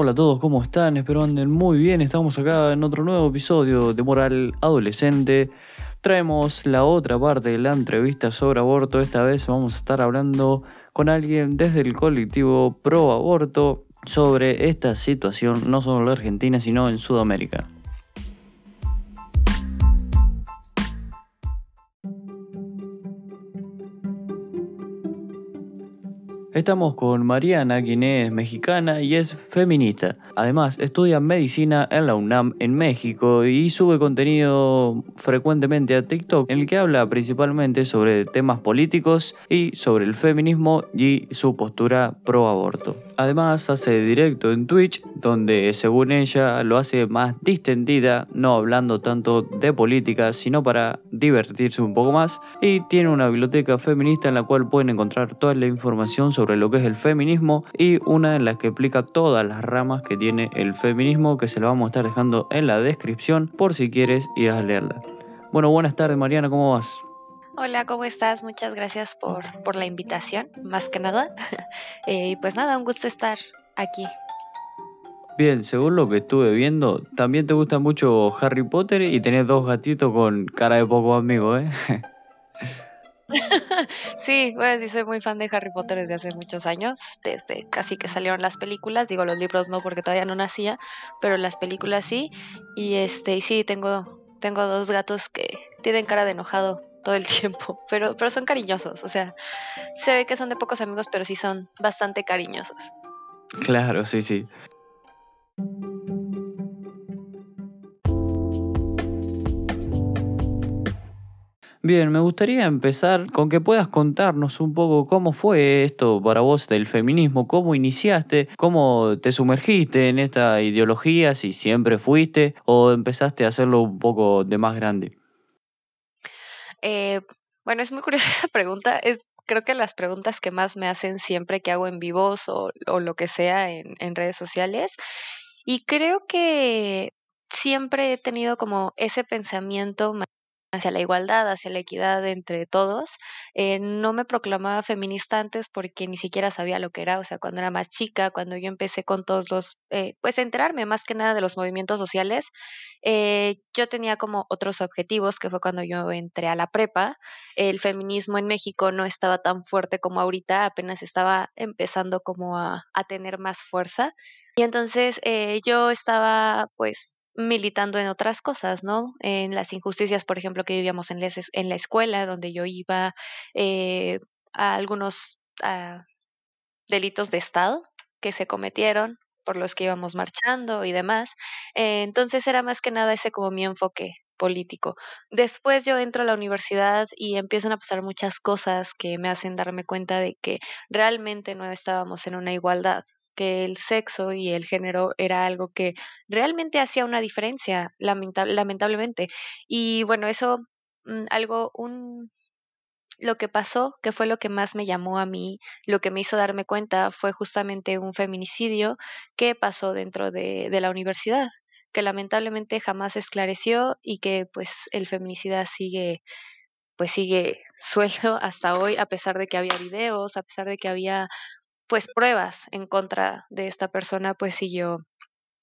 Hola a todos, ¿cómo están? Espero anden muy bien. Estamos acá en otro nuevo episodio de Moral Adolescente. Traemos la otra parte de la entrevista sobre aborto. Esta vez vamos a estar hablando con alguien desde el colectivo pro aborto sobre esta situación, no solo en Argentina, sino en Sudamérica. Estamos con Mariana, quien es mexicana y es feminista. Además, estudia medicina en la UNAM en México y sube contenido frecuentemente a TikTok en el que habla principalmente sobre temas políticos y sobre el feminismo y su postura pro aborto. Además, hace directo en Twitch, donde según ella lo hace más distendida, no hablando tanto de política, sino para divertirse un poco más. Y tiene una biblioteca feminista en la cual pueden encontrar toda la información sobre lo que es el feminismo y una en la que explica todas las ramas que tiene el feminismo que se lo vamos a estar dejando en la descripción por si quieres ir a leerla. Bueno, buenas tardes Mariana, ¿cómo vas? Hola, ¿cómo estás? Muchas gracias por, por la invitación, más que nada. Eh, y pues nada, un gusto estar aquí. Bien, según lo que estuve viendo, también te gusta mucho Harry Potter y tenés dos gatitos con cara de poco amigo, ¿eh? sí, pues sí soy muy fan de Harry Potter desde hace muchos años, desde casi que salieron las películas, digo los libros no porque todavía no nacía, pero las películas sí, y este, y sí, tengo, tengo dos gatos que tienen cara de enojado todo el tiempo, pero, pero son cariñosos, o sea, se ve que son de pocos amigos, pero sí son bastante cariñosos. Claro, sí, sí. Bien, me gustaría empezar con que puedas contarnos un poco cómo fue esto para vos del feminismo, cómo iniciaste, cómo te sumergiste en esta ideología, si siempre fuiste o empezaste a hacerlo un poco de más grande. Eh, bueno, es muy curiosa esa pregunta. Es creo que las preguntas que más me hacen siempre que hago en vivos o, lo que sea en redes sociales. Y creo que siempre he tenido como ese pensamiento hacia la igualdad, hacia la equidad entre todos. Eh, no me proclamaba feminista antes porque ni siquiera sabía lo que era, o sea, cuando era más chica, cuando yo empecé con todos los, eh, pues enterarme más que nada de los movimientos sociales, eh, yo tenía como otros objetivos, que fue cuando yo entré a la prepa. El feminismo en México no estaba tan fuerte como ahorita, apenas estaba empezando como a, a tener más fuerza. Y entonces eh, yo estaba pues militando en otras cosas, ¿no? En las injusticias, por ejemplo, que vivíamos en, la escuela, donde yo iba eh, a algunos delitos de Estado que se cometieron por los que íbamos marchando y demás. Eh, entonces era más que nada ese como mi enfoque político. Después yo entro a la universidad y empiezan a pasar muchas cosas que me hacen darme cuenta de que realmente no estábamos en una igualdad, que el sexo y el género era algo que realmente hacía una diferencia, lamentablemente. Y bueno, eso, mm, algo, un, lo que pasó, que fue lo que más me llamó a mí, lo que me hizo darme cuenta fue justamente un feminicidio que pasó dentro de, la universidad, que lamentablemente jamás esclareció y que pues el feminicida sigue pues sigue suelto hasta hoy a pesar de que había videos, a pesar de que había pues pruebas en contra de esta persona, pues siguió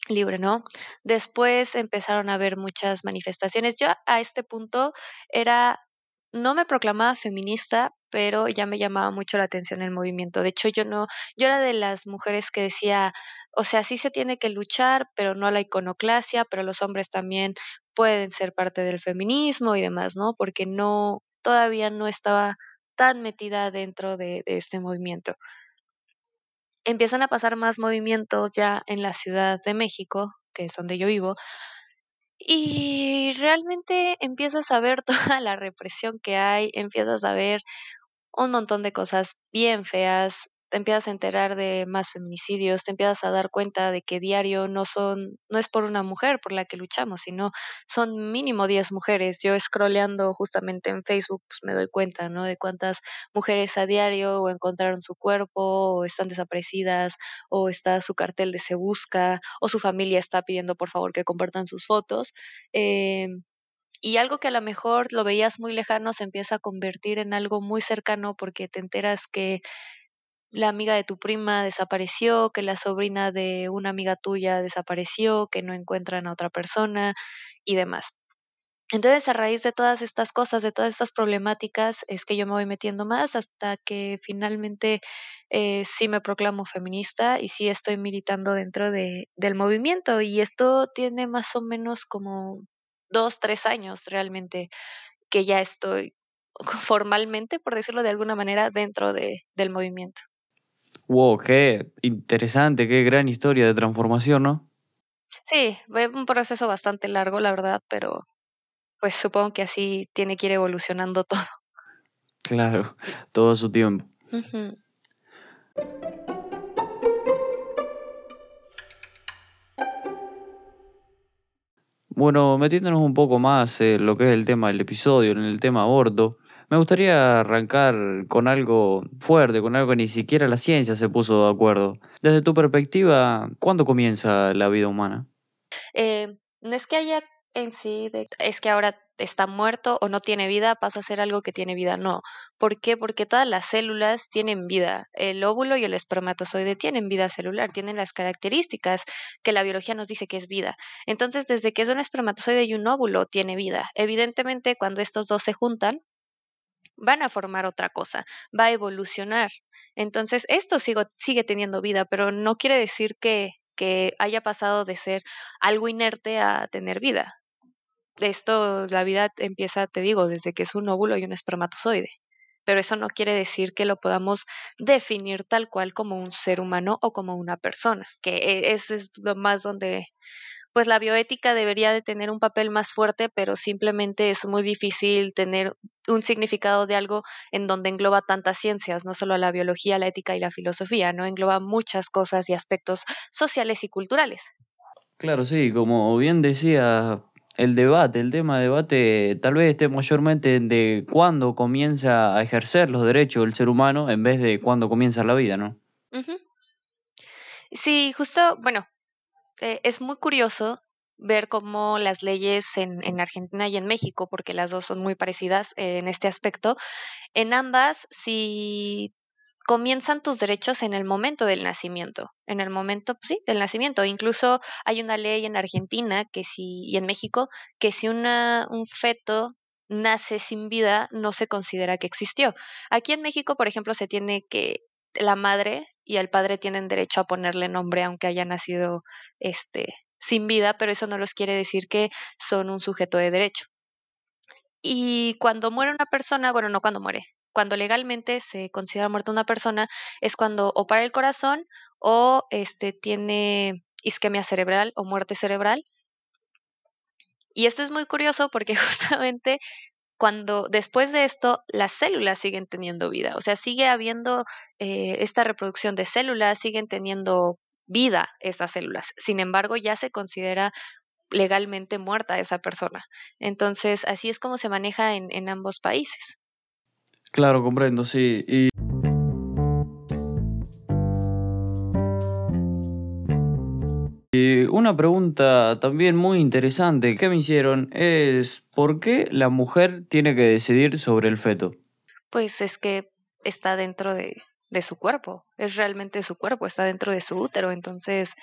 libre, ¿no? Después empezaron a haber muchas manifestaciones. Yo a este punto era, no me proclamaba feminista, pero ya me llamaba mucho la atención el movimiento. De hecho, yo no, yo era de las mujeres que decía, o sea, sí se tiene que luchar, pero no la iconoclasia, pero los hombres también pueden ser parte del feminismo y demás, ¿no? Porque no, todavía no estaba tan metida dentro de, de este movimiento empiezan a pasar más movimientos ya en la Ciudad de México, que es donde yo vivo, y realmente empiezas a ver toda la represión que hay, empiezas a ver un montón de cosas bien feas, te empiezas a enterar de más feminicidios, te empiezas a dar cuenta de que diario no son, no es por una mujer por la que luchamos, sino son mínimo 10 mujeres. Yo scrolleando justamente en Facebook, pues me doy cuenta, ¿no? De cuántas mujeres a diario o encontraron su cuerpo, o están desaparecidas, o está su cartel de se busca, o su familia está pidiendo por favor que compartan sus fotos. Eh, y algo que a lo mejor lo veías muy lejano se empieza a convertir en algo muy cercano porque te enteras que la amiga de tu prima desapareció, que la sobrina de una amiga tuya desapareció, que no encuentran a otra persona y demás. Entonces, a raíz de todas estas cosas, de todas estas problemáticas, es que yo me voy metiendo más hasta que finalmente eh, sí me proclamo feminista y sí estoy militando dentro de, del movimiento. Y esto tiene más o menos como dos, tres años realmente que ya estoy formalmente, por decirlo de alguna manera, dentro de, del movimiento. Wow, qué interesante, qué gran historia de transformación, ¿no? Sí, fue un proceso bastante largo, la verdad, pero pues supongo que así tiene que ir evolucionando todo. Claro, todo su tiempo. Bueno, metiéndonos un poco más en lo que es el tema del episodio, en el tema aborto, me gustaría arrancar con algo fuerte, con algo que ni siquiera la ciencia se puso de acuerdo. Desde tu perspectiva, ¿cuándo comienza la vida humana? Eh, no es que haya en sí, es que ahora está muerto o no tiene vida, pasa a ser algo que tiene vida. No. ¿Por qué? Porque todas las células tienen vida. El óvulo y el espermatozoide tienen vida celular, tienen las características que la biología nos dice que es vida. Entonces, desde que es un espermatozoide y un óvulo, tiene vida. Evidentemente, cuando estos dos se juntan, van a formar otra cosa, va a evolucionar. Entonces, esto sigue, sigue teniendo vida, pero no quiere decir que, que haya pasado de ser algo inerte a tener vida. Esto, la vida empieza, te digo, desde que es un óvulo y un espermatozoide. Pero eso no quiere decir que lo podamos definir tal cual como un ser humano o como una persona, que e, eso es lo más donde pues la bioética debería de tener un papel más fuerte, pero simplemente es muy difícil tener un significado de algo en donde engloba tantas ciencias, no solo la biología, la ética y la filosofía, no engloba muchas cosas y aspectos sociales y culturales. Claro, sí, como bien decía, el debate, el tema de debate tal vez esté mayormente de cuándo comienza a ejercer los derechos del ser humano en vez de cuándo comienza la vida, ¿no? Sí, justo, bueno, eh, es muy curioso ver cómo las leyes en, en, Argentina y en México, porque las dos son muy parecidas en este aspecto, en ambas, si comienzan tus derechos en el momento del nacimiento, en el momento, pues sí, del nacimiento. Incluso hay una ley en Argentina que si, y en México, que si una, un feto nace sin vida, no se considera que existió. Aquí en México, por ejemplo, se tiene que la madre y el padre tienen derecho a ponerle nombre aunque haya nacido este sin vida, pero eso no los quiere decir que son un sujeto de derecho. Y cuando muere una persona, bueno, no cuando muere, cuando legalmente se considera muerta una persona es cuando o para el corazón o este tiene isquemia cerebral o muerte cerebral. Y esto es muy curioso porque justamente cuando después de esto las células siguen teniendo vida, o sea, sigue habiendo eh, esta reproducción de células, siguen teniendo vida estas células. Sin embargo, ya se considera legalmente muerta esa persona. Entonces, así es como se maneja en, en ambos países. Claro, comprendo, sí. Y... una pregunta también muy interesante que me hicieron es ¿por qué la mujer tiene que decidir sobre el feto? Pues es que está dentro de, de su cuerpo, es realmente su cuerpo, está dentro de su útero, entonces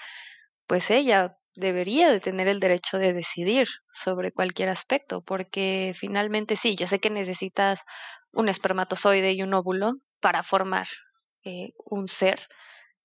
pues ella debería de tener el derecho de decidir sobre cualquier aspecto, porque finalmente sí, yo sé que necesitas un espermatozoide y un óvulo para formar eh, un ser,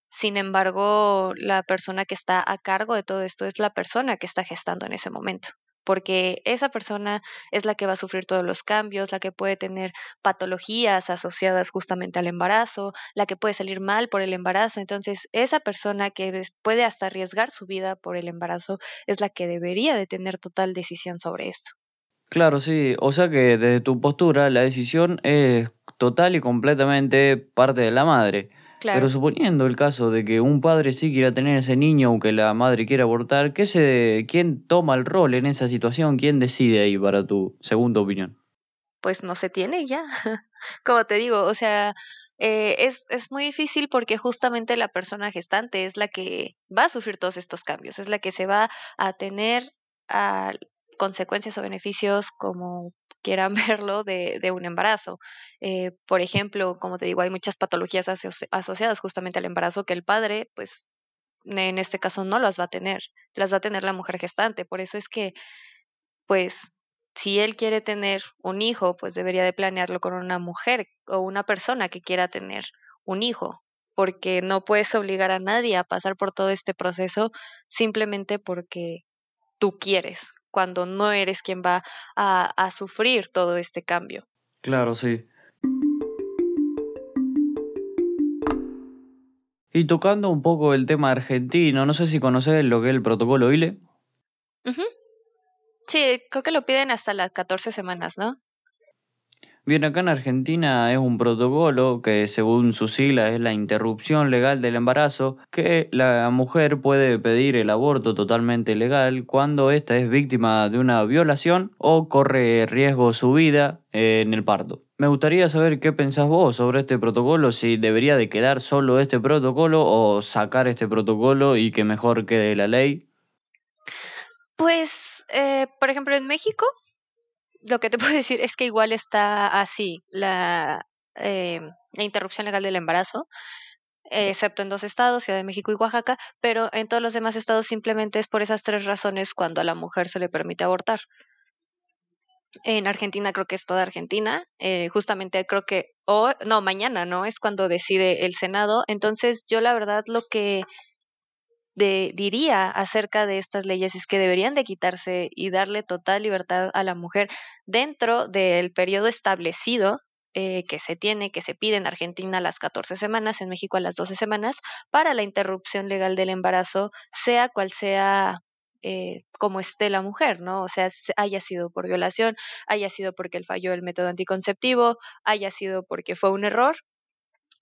sin embargo, la persona que está a cargo de todo esto es la persona que está gestando en ese momento, porque esa persona es la que va a sufrir todos los cambios, la que puede tener patologías asociadas justamente al embarazo, la que puede salir mal por el embarazo. Entonces, esa persona que puede hasta arriesgar su vida por el embarazo es la que debería de tener total decisión sobre esto. Claro, sí. O sea que desde tu postura la decisión es total y completamente parte de la madre. Pero suponiendo el caso de que un padre sí quiera tener ese niño aunque la madre quiera abortar, ¿qué se, ¿quién toma el rol en esa situación? ¿Quién decide ahí para tu segunda opinión? Pues no se tiene ya. Como te digo, o sea, eh, es, es muy difícil porque justamente la persona gestante es la que va a sufrir todos estos cambios, es la que se va a tener a consecuencias o beneficios como quieran verlo de, un embarazo. Eh, por ejemplo, como te digo, hay muchas patologías asociadas justamente al embarazo que el padre, pues en este caso no las va a tener, las va a tener la mujer gestante. Por eso es que, pues, si él quiere tener un hijo, pues debería de planearlo con una mujer o una persona que quiera tener un hijo, porque no puedes obligar a nadie a pasar por todo este proceso simplemente porque tú quieres, cuando no eres quien va a, a sufrir todo este cambio. Claro, sí. Y tocando un poco el tema argentino, no sé si conoces lo que es el protocolo ILE. Sí, creo que lo piden hasta las 14 semanas, ¿no? Bien, acá en Argentina es un protocolo que según su sigla es la interrupción legal del embarazo, que la mujer puede pedir el aborto totalmente legal cuando ésta es víctima de una violación o corre riesgo su vida en el parto. Me gustaría saber qué pensás vos sobre este protocolo, si debería de quedar solo este protocolo o sacar este protocolo y que mejor quede la ley. Pues eh, por ejemplo, en México, lo que te puedo decir es que igual está así la, eh, la interrupción legal del embarazo, excepto en dos estados, Ciudad de México y Oaxaca, pero en todos los demás estados simplemente es por esas tres razones cuando a la mujer se le permite abortar. En Argentina creo que es toda Argentina, eh, justamente creo que, o no, mañana, ¿no? Es cuando decide el Senado. Entonces yo la verdad lo que diría acerca de estas leyes es que deberían de quitarse y darle total libertad a la mujer dentro del periodo establecido eh, que se tiene, que se pide en Argentina a las 14 semanas, en México a las 12 semanas, para la interrupción legal del embarazo, sea cual sea eh, como esté la mujer, ¿no? O sea, haya sido por violación, haya sido porque él falló el método anticonceptivo, haya sido porque fue un error.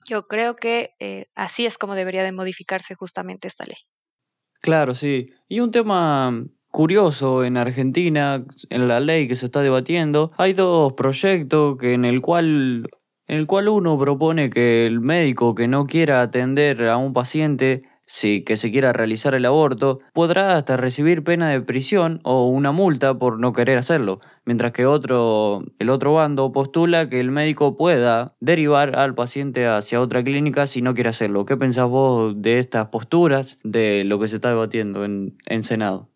Yo creo que eh, así es como debería de modificarse justamente esta ley. Claro, sí. Y un tema curioso en Argentina, en la ley que se está debatiendo, hay dos proyectos que en el cual en el cual uno propone que el médico que no quiera atender a un paciente si que se quiera realizar el aborto, podrá hasta recibir pena de prisión o una multa por no querer hacerlo, mientras que otro, el otro bando postula que el médico pueda derivar al paciente hacia otra clínica si no quiere hacerlo. ¿Qué pensás vos de estas posturas, de lo que se está debatiendo en, en Senado?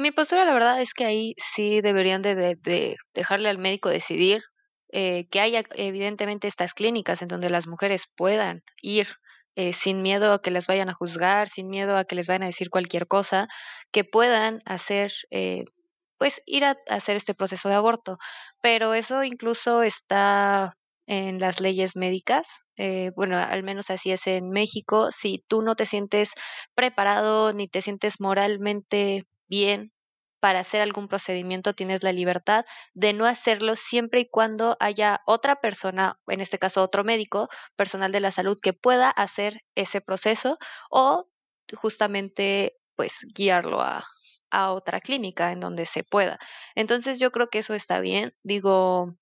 Mi postura, la verdad, es que ahí sí deberían de, dejarle al médico decidir eh, que haya evidentemente estas clínicas en donde las mujeres puedan ir eh, sin miedo a que las vayan a juzgar, sin miedo a que les vayan a decir cualquier cosa, que puedan hacer, eh, pues ir a, hacer este proceso de aborto. Pero eso incluso está en las leyes médicas. Eh, bueno, al menos así es en México. Si tú no te sientes preparado ni te sientes moralmente bien para hacer algún procedimiento tienes la libertad de no hacerlo siempre y cuando haya otra persona, en este caso otro médico, personal de la salud, que pueda hacer ese proceso o justamente pues guiarlo a, a otra clínica en donde se pueda. Entonces yo creo que eso está bien. Digo,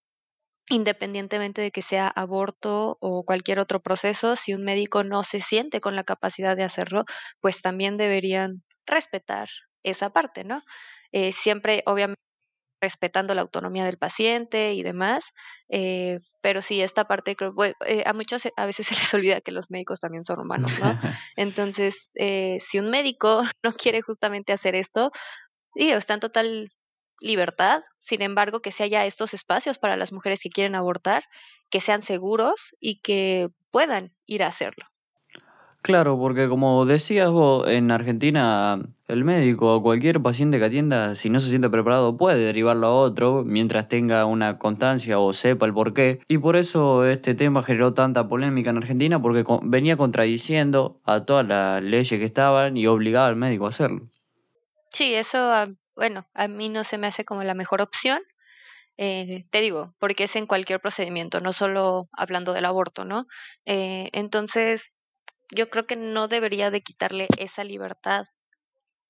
independientemente de que sea aborto o cualquier otro proceso, si un médico no se siente con la capacidad de hacerlo, pues también deberían respetar esa parte, ¿no? Eh, siempre obviamente respetando la autonomía del paciente y demás, eh, pero sí, esta parte creo, eh, a muchos a veces se les olvida que los médicos también son humanos, ¿no? Entonces, si un médico no quiere justamente hacer esto, sí, está en total libertad, sin embargo, que se haya estos espacios para las mujeres que quieren abortar, que sean seguros y que puedan ir a hacerlo. Claro, porque como decías vos, en Argentina el médico o cualquier paciente que atienda, si no se siente preparado, puede derivarlo a otro mientras tenga una constancia o sepa el porqué. Y por eso este tema generó tanta polémica en Argentina, porque venía contradiciendo a todas las leyes que estaban y obligaba al médico a hacerlo. Sí, eso, ah, bueno, a mí no se me hace como la mejor opción. Eh, te digo, porque es en cualquier procedimiento, no solo hablando del aborto, ¿no? Eh, entonces, yo creo que no debería de quitarle esa libertad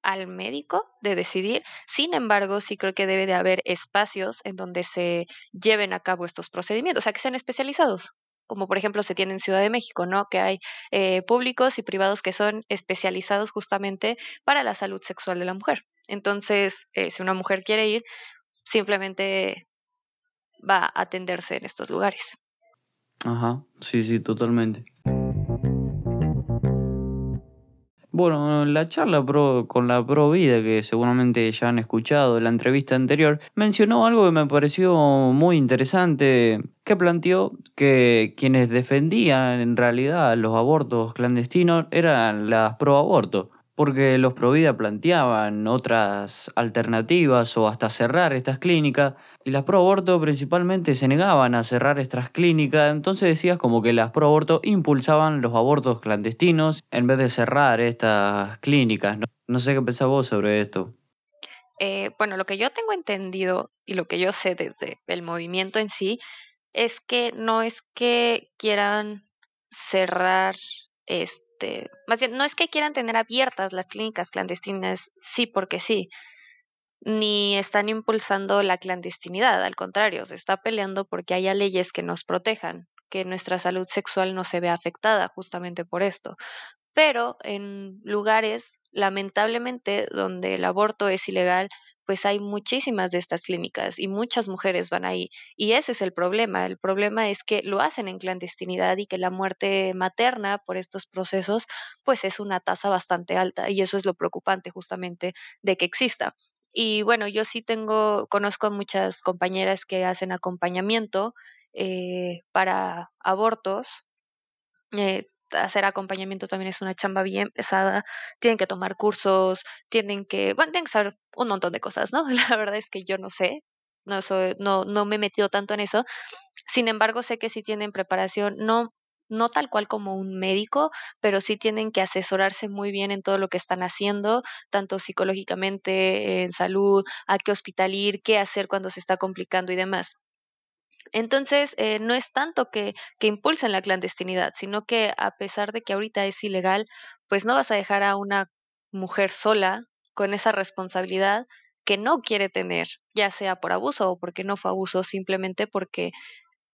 al médico de decidir. Sin embargo, sí creo que debe de haber espacios en donde se lleven a cabo estos procedimientos, o sea, que sean especializados, como por ejemplo se tiene en Ciudad de México, ¿no? Que hay eh, públicos y privados que son especializados justamente para la salud sexual de la mujer. Entonces, eh, si una mujer quiere ir, simplemente va a atenderse en estos lugares. Ajá, sí, sí, totalmente. Bueno, la charla con la Pro Vida, que seguramente ya han escuchado en la entrevista anterior, mencionó algo que me pareció muy interesante, que planteó que quienes defendían en realidad los abortos clandestinos eran las pro aborto porque los Provida planteaban otras alternativas o hasta cerrar estas clínicas, y las pro aborto principalmente se negaban a cerrar estas clínicas, entonces decías como que las pro aborto impulsaban los abortos clandestinos en vez de cerrar estas clínicas. No, sé qué pensás vos sobre esto. Eh, bueno, lo que yo tengo entendido y lo que yo sé desde el movimiento en sí es que no es que quieran cerrar este más bien, no es que quieran tener abiertas las clínicas clandestinas, sí porque sí, ni están impulsando la clandestinidad, al contrario, se está peleando porque haya leyes que nos protejan, que nuestra salud sexual no se vea afectada justamente por esto. Pero en lugares, lamentablemente, donde el aborto es ilegal, pues hay muchísimas de estas clínicas y muchas mujeres van ahí. Y ese es el problema. El problema es que lo hacen en clandestinidad y que la muerte materna por estos procesos, pues es una tasa bastante alta. Y eso es lo preocupante justamente de que exista. Y bueno, yo sí tengo, conozco a muchas compañeras que hacen acompañamiento eh, para abortos. Eh, hacer acompañamiento también es una chamba bien pesada, tienen que tomar cursos, tienen que, bueno, tienen que saber un montón de cosas, ¿no? La verdad es que yo no sé, no, soy, no, no me he metido tanto en eso, sin embargo sé que sí tienen preparación, no, no tal cual como un médico, pero sí tienen que asesorarse muy bien en todo lo que están haciendo, tanto psicológicamente, en salud, a qué hospital ir, qué hacer cuando se está complicando y demás. Entonces, eh, no es tanto que, que impulsen la clandestinidad, sino que a pesar de que ahorita es ilegal, pues no vas a dejar a una mujer sola con esa responsabilidad que no quiere tener, ya sea por abuso o porque no fue abuso, simplemente porque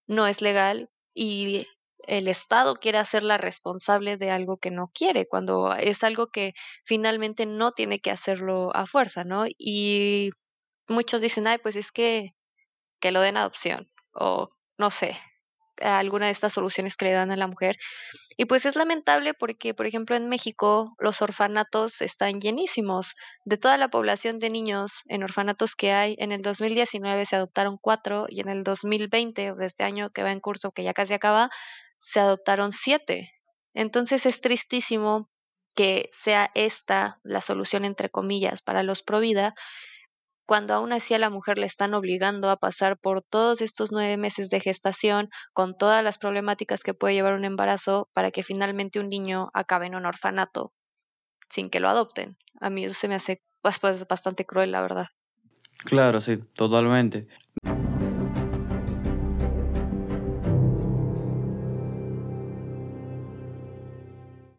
no es legal y el Estado quiere hacerla responsable de algo que no quiere, cuando es algo que finalmente no tiene que hacerlo a fuerza, ¿no? Y muchos dicen, ay, pues es que, que lo den adopción o no sé, alguna de estas soluciones que le dan a la mujer. Y pues es lamentable porque, por ejemplo, en México los orfanatos están llenísimos. De toda la población de niños en orfanatos que hay, en el 2019 se adoptaron cuatro y en el 2020, o de este año que va en curso, que ya casi acaba, se adoptaron siete. Entonces es tristísimo que sea esta la solución, entre comillas, para los Provida cuando aún así a la mujer le están obligando a pasar por todos estos nueve meses de gestación, con todas las problemáticas que puede llevar un embarazo, para que finalmente un niño acabe en un orfanato sin que lo adopten. A mí eso se me hace pues, pues, bastante cruel, la verdad. Claro, sí, totalmente.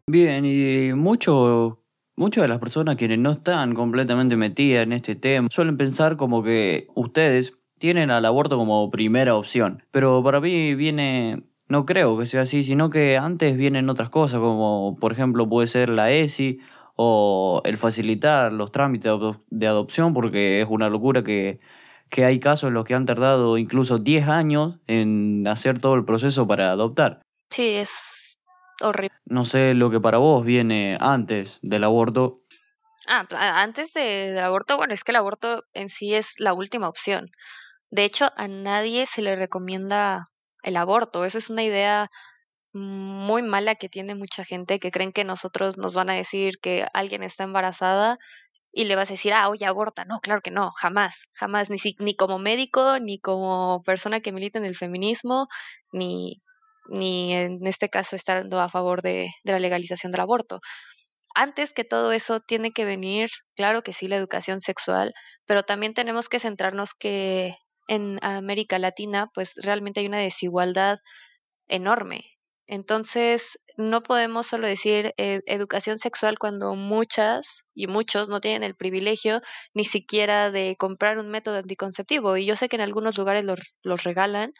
Bien, y mucho Muchas de las personas quienes no están completamente metidas en este tema suelen pensar como que ustedes tienen al aborto como primera opción. Pero para mí viene, no creo que sea así, sino que antes vienen otras cosas, como por ejemplo puede ser la ESI o el facilitar los trámites de adopción, porque es una locura que, que hay casos en los que han tardado incluso 10 años en hacer todo el proceso para adoptar. Sí, es horrible. No sé lo que para vos viene antes del aborto. Ah, antes del aborto, bueno, es que el aborto en sí es la última opción. De hecho, a nadie se le recomienda el aborto. Esa es una idea muy mala que tiene mucha gente que creen que nosotros nos van a decir que alguien está embarazada y le vas a decir, ah, oye, aborta. No, claro que no, jamás, jamás, ni, ni como médico, ni como persona que milita en el feminismo, ni ni en este caso estando a favor de, la legalización del aborto. Antes que todo eso tiene que venir, claro que sí, la educación sexual, pero también tenemos que centrarnos que en América Latina pues realmente hay una desigualdad enorme. Entonces, no podemos solo decir eh, educación sexual cuando muchas y muchos no tienen el privilegio ni siquiera de comprar un método anticonceptivo. Y yo sé que en algunos lugares los, los regalan,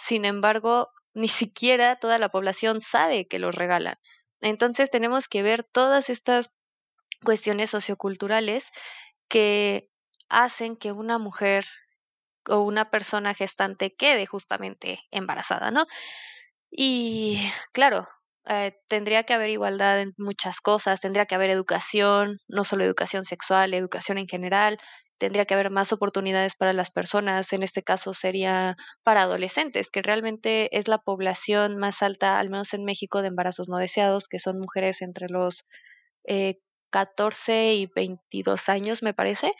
sin embargo, ni siquiera toda la población sabe que los regalan. Entonces tenemos que ver todas estas cuestiones socioculturales que hacen que una mujer o una persona gestante quede justamente embarazada, ¿no? Y claro, eh, tendría que haber igualdad en muchas cosas, tendría que haber educación, no solo educación sexual, educación en general, tendría que haber más oportunidades para las personas, en este caso sería para adolescentes, que realmente es la población más alta, al menos en México, de embarazos no deseados, que son mujeres entre los eh, 14 y 22 años, me parece.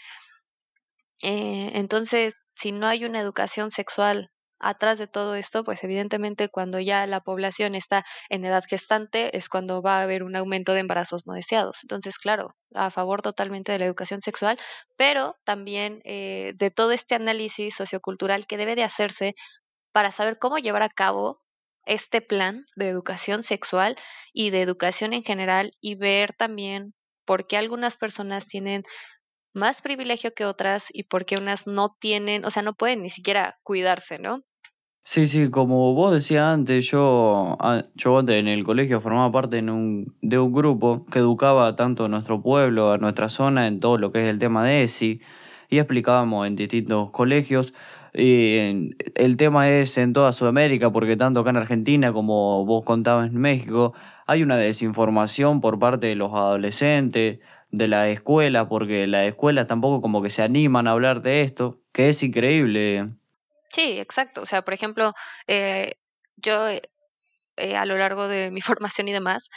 Eh, entonces, si no hay una educación sexual atrás de todo esto, pues evidentemente cuando ya la población está en edad gestante es cuando va a haber un aumento de embarazos no deseados. Entonces, claro, a favor totalmente de la educación sexual, pero también eh, de todo este análisis sociocultural que debe de hacerse para saber cómo llevar a cabo este plan de educación sexual y de educación en general y ver también por qué algunas personas tienen más privilegio que otras y por qué unas no tienen, o sea, no pueden ni siquiera cuidarse, ¿no? Sí, sí, como vos decías antes, yo, ah, yo antes en el colegio formaba parte de un grupo que educaba tanto a nuestro pueblo, a nuestra zona, en todo lo que es el tema de ESI, y explicábamos en distintos colegios. Y el tema es en toda Sudamérica, porque tanto acá en Argentina como vos contabas en México, hay una desinformación por parte de los adolescentes, de la escuela, porque las escuelas tampoco como que se animan a hablar de esto, que es increíble. Sí, exacto. O sea, por ejemplo, eh, yo eh, eh, a lo largo de mi formación y demás,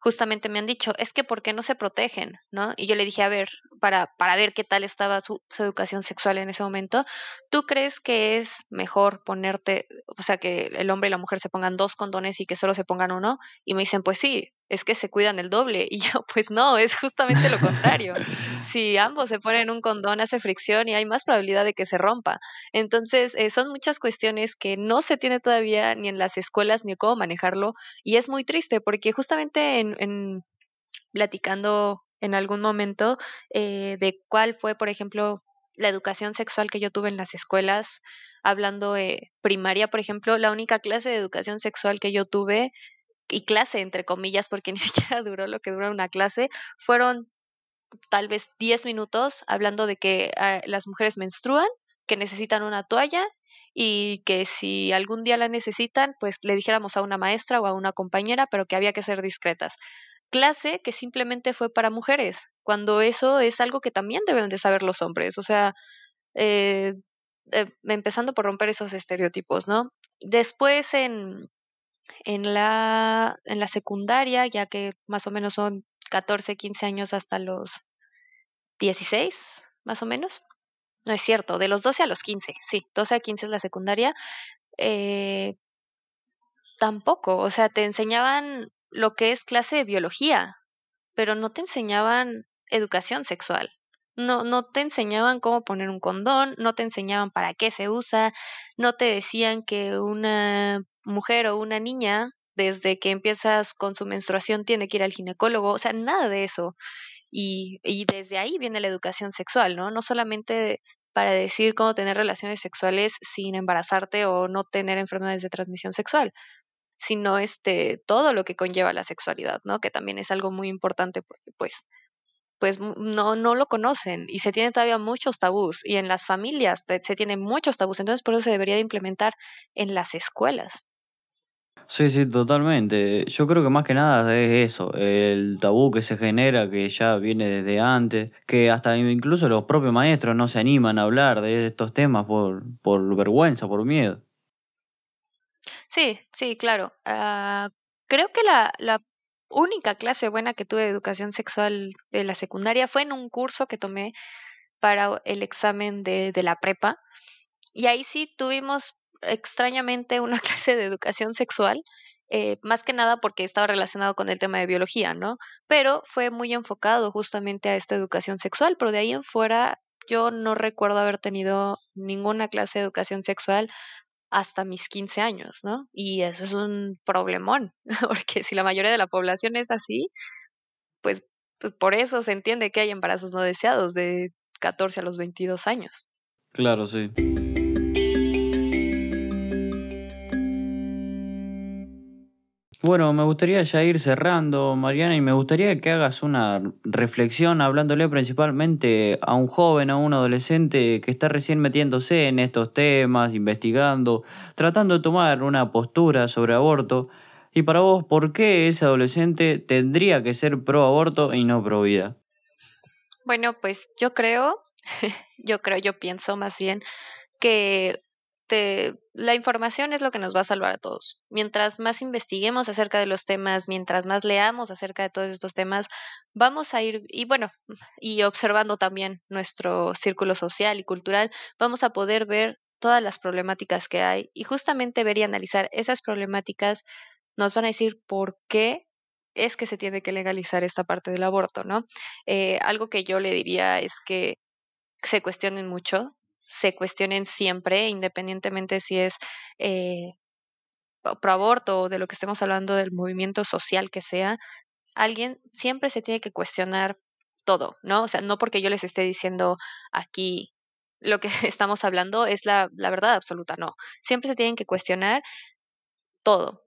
justamente me han dicho, es que ¿por qué no se protegen? ¿No? Y yo le dije, a ver, para, para ver qué tal estaba su, su, educación sexual en ese momento, ¿tú crees que es mejor ponerte, o sea, que el hombre y la mujer se pongan dos condones y que solo se pongan uno? Y me dicen, pues sí, es que se cuidan el doble. Y yo, pues no, es justamente lo contrario. si ambos se ponen un condón, hace fricción y hay más probabilidad de que se rompa. Entonces, eh, son muchas cuestiones que no se tiene todavía ni en las escuelas ni cómo manejarlo. Y es muy triste porque justamente en, en platicando en algún momento eh, de cuál fue, por ejemplo, la educación sexual que yo tuve en las escuelas, hablando de primaria, por ejemplo, la única clase de educación sexual que yo tuve y clase, entre comillas, porque ni siquiera duró lo que dura una clase, fueron tal vez 10 minutos hablando de que uh, las mujeres menstruan, que necesitan una toalla y que si algún día la necesitan, pues le dijéramos a una maestra o a una compañera, pero que había que ser discretas. Clase que simplemente fue para mujeres, cuando eso es algo que también deben de saber los hombres, o sea, eh, eh, empezando por romper esos estereotipos, ¿no? Después en, en la, en la secundaria, ya que más o menos son 14, 15 años hasta los 16, más o menos. No es cierto, de los 12 a los 15, sí, 12 a 15 es la secundaria. Eh, tampoco, o sea, te enseñaban lo que es clase de biología, pero no te enseñaban educación sexual. No, no te enseñaban cómo poner un condón, no te enseñaban para qué se usa, no te decían que una mujer o una niña, desde que empiezas con su menstruación, tiene que ir al ginecólogo, o sea, nada de eso. Y, y desde ahí viene la educación sexual, ¿no? No solamente para decir cómo tener relaciones sexuales sin embarazarte o no tener enfermedades de transmisión sexual, sino este todo lo que conlleva la sexualidad, ¿no? Que también es algo muy importante pues pues no, no lo conocen y se tienen todavía muchos tabús y en las familias se tienen muchos tabús, entonces por eso se debería de implementar en las escuelas. Sí, sí, totalmente. Yo creo que más que nada es eso, el tabú que se genera, que ya viene desde antes, que hasta incluso los propios maestros no se animan a hablar de estos temas por, por vergüenza, por miedo. Sí, sí, claro. Uh, creo que la, la única clase buena que tuve de educación sexual de la secundaria fue en un curso que tomé para el examen de, de la prepa. Y ahí sí tuvimos extrañamente una clase de educación sexual, eh, más que nada porque estaba relacionado con el tema de biología, ¿no? Pero fue muy enfocado justamente a esta educación sexual, pero de ahí en fuera yo no recuerdo haber tenido ninguna clase de educación sexual hasta mis 15 años, ¿no? Y eso es un problemón, porque si la mayoría de la población es así, pues, pues por eso se entiende que hay embarazos no deseados de 14 a los 22 años. Claro, sí. Bueno, me gustaría ya ir cerrando, Mariana, y me gustaría que hagas una reflexión hablándole principalmente a un joven, a un adolescente que está recién metiéndose en estos temas, investigando, tratando de tomar una postura sobre aborto. Y para vos, ¿por qué ese adolescente tendría que ser pro aborto y no pro vida? Bueno, pues yo creo, yo creo, yo pienso más bien que la información es lo que nos va a salvar a todos. Mientras más investiguemos acerca de los temas, mientras más leamos acerca de todos estos temas, vamos a ir, y bueno, y observando también nuestro círculo social y cultural, vamos a poder ver todas las problemáticas que hay y justamente ver y analizar esas problemáticas nos van a decir por qué es que se tiene que legalizar esta parte del aborto, ¿no? Eh, algo que yo le diría es que se cuestionen mucho, se cuestionen siempre, independientemente si es eh, pro aborto o de lo que estemos hablando del movimiento social que sea, alguien siempre se tiene que cuestionar todo, ¿no? O sea, no porque yo les esté diciendo aquí lo que estamos hablando es la, la verdad absoluta, no. Siempre se tienen que cuestionar todo.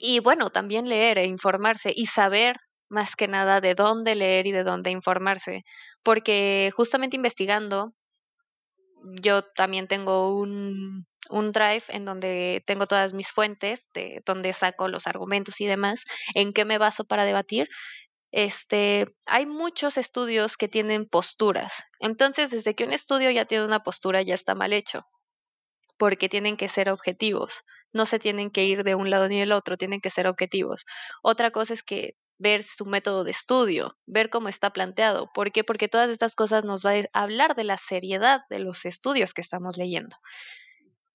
Y bueno, también leer e informarse y saber más que nada de dónde leer y de dónde informarse, porque justamente investigando yo también tengo un, un drive en donde tengo todas mis fuentes, de donde saco los argumentos y demás, en qué me baso para debatir. Este, hay muchos estudios que tienen posturas. Entonces, desde que un estudio ya tiene una postura, ya está mal hecho, porque tienen que ser objetivos. No se tienen que ir de un lado ni del otro, tienen que ser objetivos. Otra cosa es que ver su método de estudio, ver cómo está planteado. ¿Por qué? Porque todas estas cosas nos va a hablar de la seriedad de los estudios que estamos leyendo.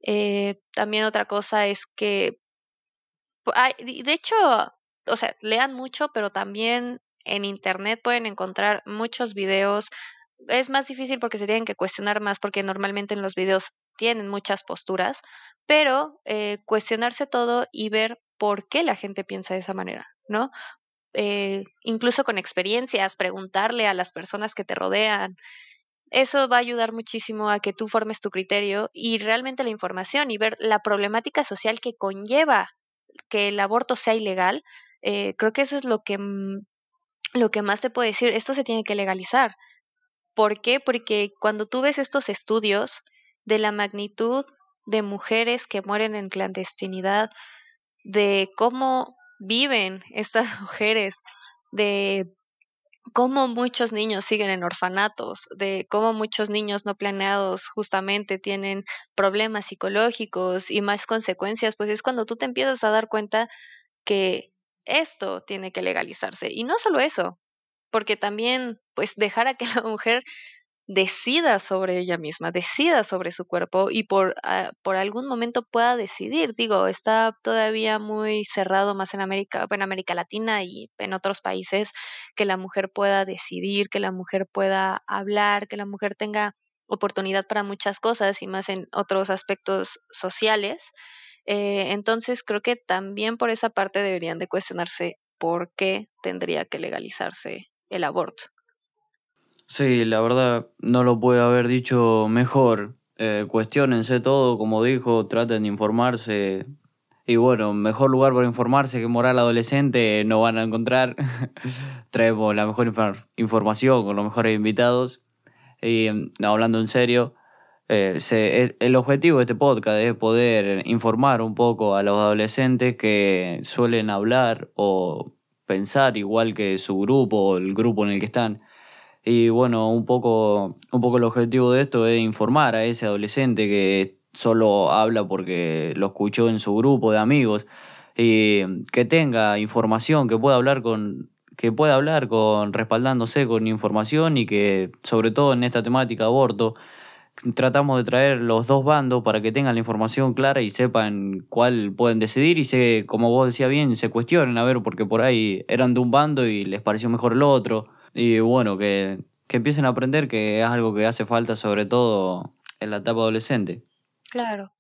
Eh, también otra cosa es que, de hecho, o sea, lean mucho, pero también en Internet pueden encontrar muchos videos. Es más difícil porque se tienen que cuestionar más porque normalmente en los videos tienen muchas posturas, pero eh, cuestionarse todo y ver por qué la gente piensa de esa manera, ¿no? Eh, incluso con experiencias, preguntarle a las personas que te rodean. Eso va a ayudar muchísimo a que tú formes tu criterio y realmente la información y ver la problemática social que conlleva que el aborto sea ilegal. Eh, creo que eso es lo que, lo que más te puedo decir. Esto se tiene que legalizar. ¿Por qué? Porque cuando tú ves estos estudios de la magnitud de mujeres que mueren en clandestinidad, de cómo viven estas mujeres, de cómo muchos niños siguen en orfanatos, de cómo muchos niños no planeados justamente tienen problemas psicológicos y más consecuencias, pues es cuando tú te empiezas a dar cuenta que esto tiene que legalizarse. Y no solo eso, porque también pues dejar a que la mujer decida sobre ella misma, decida sobre su cuerpo y por, ah, por algún momento pueda decidir. Digo, está todavía muy cerrado más en América, en América Latina y en otros países, que la mujer pueda decidir, que la mujer pueda hablar, que la mujer tenga oportunidad para muchas cosas y más en otros aspectos sociales. Eh, entonces creo que también por esa parte deberían de cuestionarse por qué tendría que legalizarse el aborto. Sí, la verdad no lo puede haber dicho mejor. Eh, cuestionense todo, como dijo, traten de informarse. Y bueno, mejor lugar para informarse que moral adolescente no van a encontrar. Traemos la mejor información con los mejores invitados. Y hablando en serio, eh, e, el objetivo de este podcast es poder informar un poco a los adolescentes que suelen hablar o pensar igual que su grupo o el grupo en el que están. Y bueno, un poco, un poco el objetivo de esto es informar a ese adolescente que solo habla porque lo escuchó en su grupo de amigos y que tenga información, que pueda hablar con que pueda hablar con respaldándose con información y que sobre todo en esta temática aborto tratamos de traer los dos bandos para que tengan la información clara y sepan cuál pueden decidir y se, como vos decía bien, se cuestionen a ver porque por ahí eran de un bando y les pareció mejor el otro y bueno, que, que empiecen a aprender que es algo que hace falta sobre todo en la etapa adolescente. Claro.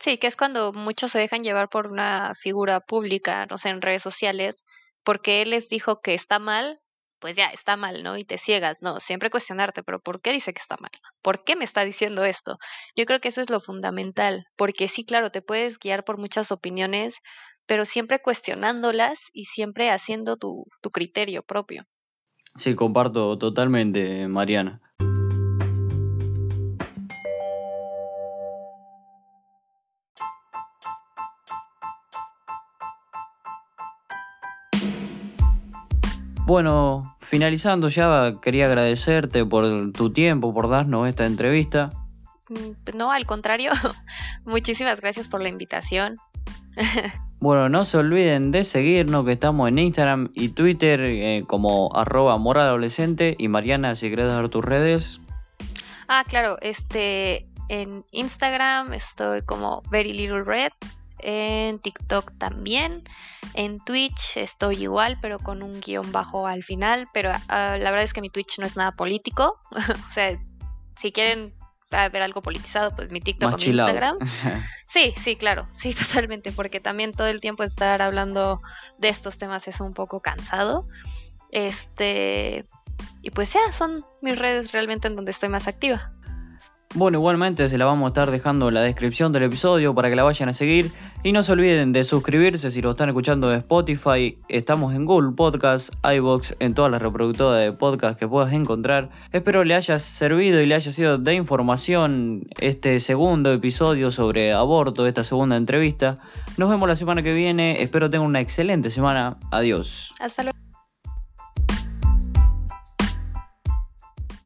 Sí, que es cuando muchos se dejan llevar por una figura pública, no sé, en redes sociales, porque él les dijo que está mal pues ya está mal, ¿no? Y te ciegas, no, siempre cuestionarte, pero ¿por qué dice que está mal? ¿Por qué me está diciendo esto? Yo creo que eso es lo fundamental, porque sí, claro, te puedes guiar por muchas opiniones, pero siempre cuestionándolas y siempre haciendo tu, tu criterio propio. Sí, comparto totalmente, Mariana. Bueno, finalizando ya, quería agradecerte por tu tiempo, por darnos esta entrevista. Mm, no, al contrario, muchísimas gracias por la invitación. Bueno, no se olviden de seguirnos, que estamos en Instagram y Twitter eh, como arroba moradolescente. Y Mariana, si querés dar tus redes. Ah, claro, este, en Instagram estoy como Very Red, en TikTok también, en Twitch estoy igual, pero con un guion bajo al final, pero ah, la verdad es que mi Twitch no es nada político, o sea, si quieren ver algo politizado, pues mi TikTok o mi Instagram. Sí, sí, claro, sí, totalmente, porque también todo el tiempo estar hablando de estos temas es un poco cansado. Este, y pues ya, son mis redes realmente en donde estoy más activa. Bueno, igualmente se la vamos a estar dejando en la descripción del episodio para que la vayan a seguir. Y no se olviden de suscribirse si lo están escuchando de Spotify. Estamos en Google Podcast, iBox, en todas las reproductoras de podcast que puedas encontrar. Espero le haya servido y le haya sido de información este segundo episodio sobre aborto, esta segunda entrevista. Nos vemos la semana que viene. Espero tengan una excelente semana. Adiós. Hasta luego.